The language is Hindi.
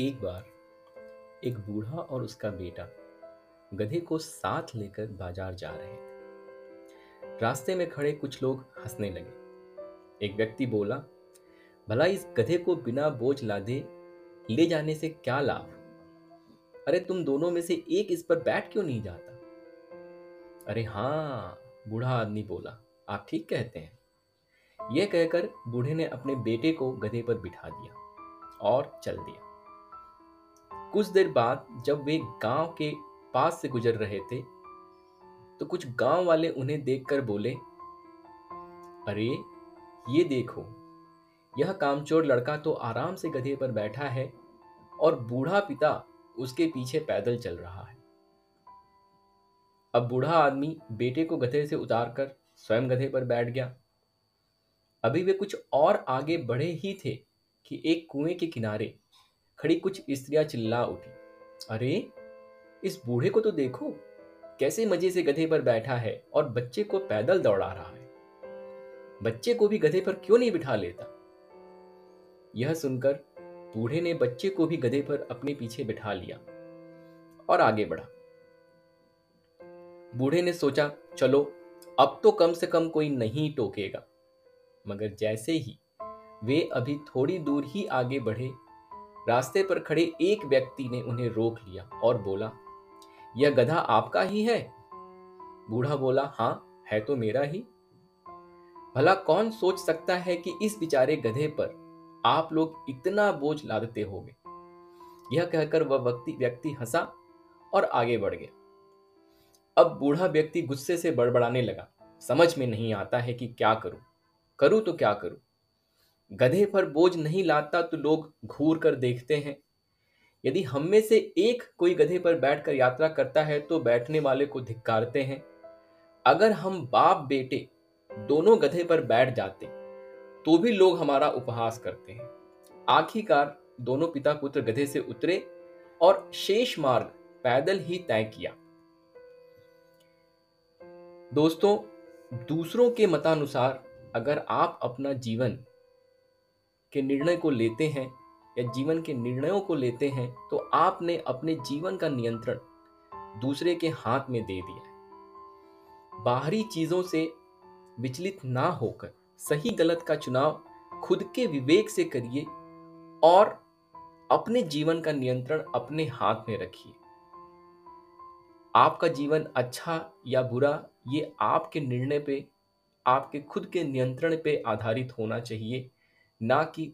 एक बार एक बूढ़ा और उसका बेटा गधे को साथ लेकर बाज़ार जा रहे थे। रास्ते में खड़े कुछ लोग हंसने लगे। एक व्यक्ति बोला, भला इस गधे को बिना बोझ लादे ले जाने से क्या लाभ? अरे तुम दोनों में से एक इस पर बैठ क्यों नहीं जाता? अरे हाँ बूढ़ा आदमी बोला, आप ठीक कहते हैं। यह कहकर बूढ़े ने अपने बेटे को गधे पर बिठा दिया और चल दिया। कुछ देर बाद जब वे गाँव के पास से गुजर रहे थे तो कुछ गाँव वाले उन्हें देखकर बोले, अरे, ये देखो, यह कामचोर लड़का तो आराम से गधे पर बैठा है और बूढ़ा पिता उसके पीछे पैदल चल रहा है। अब बूढ़ा आदमी बेटे को गधे से उतारकर स्वयं गधे पर बैठ गया। अभी वे कुछ और आगे बढ़े ही थे कि एक कुएँ के किनारे खड़ी कुछ स्त्रियाँ चिल्ला उठी। अरे, इस बूढ़े को तो देखो, कैसे मज़े से गधे पर बैठा है और बच्चे को पैदल दौड़ा रहा है। बच्चे को भी गधे पर क्यों नहीं बिठा लेता? यह सुनकर बूढ़े ने बच्चे को भी गधे पर अपने पीछे बिठा लिया और आगे बढ़ा। बूढ़े ने सोचा, चलो, अब तो कम से कम कोई नहीं टोकेगा। मगर जैसे ही वे अभी थोड़ी दूर ही आगे बढ़े रास्ते पर खड़े एक व्यक्ति ने उन्हें रोक लिया और बोला, यह गधा आपका ही है? बूढ़ा बोला हाँ है तो मेरा ही। भला कौन सोच सकता है कि इस बेचारे गधे पर आप लोग इतना बोझ लादते होगे? यह कहकर वह व्यक्ति व्यक्ति हंसा और आगे बढ़ गया। अब बूढ़ा व्यक्ति गुस्से से बड़बड़ाने लगा। समझ में नहीं आता है कि क्या करूँ। करूँ तो क्या करूँ? गधे पर बोझ नहीं लाता तो लोग घूर कर देखते हैं। यदि हम में से एक कोई गधे पर बैठकर यात्रा करता है तो बैठने वाले को धिक्कारते हैं। अगर हम बाप बेटे दोनों गधे पर बैठ जाते तो भी लोग हमारा उपहास करते हैं। आखिरकार दोनों पिता पुत्र गधे से उतरे और शेष मार्ग पैदल ही तय किया। दोस्तों, दूसरों के मतानुसार अगर आप अपना जीवन के निर्णय को लेते हैं या जीवन के निर्णयों को लेते हैं तो आपने अपने जीवन का नियंत्रण दूसरे के हाथ में दे दिया है। बाहरी चीज़ों से विचलित ना होकर, सही गलत का चुनाव खुद के विवेक से करिए और अपने जीवन का नियंत्रण अपने हाथ में रखिए। आपका जीवन अच्छा या बुरा, ये आपके निर्णय पे, आपके खुद के नियंत्रण पे आधारित होना चाहिए। ना कि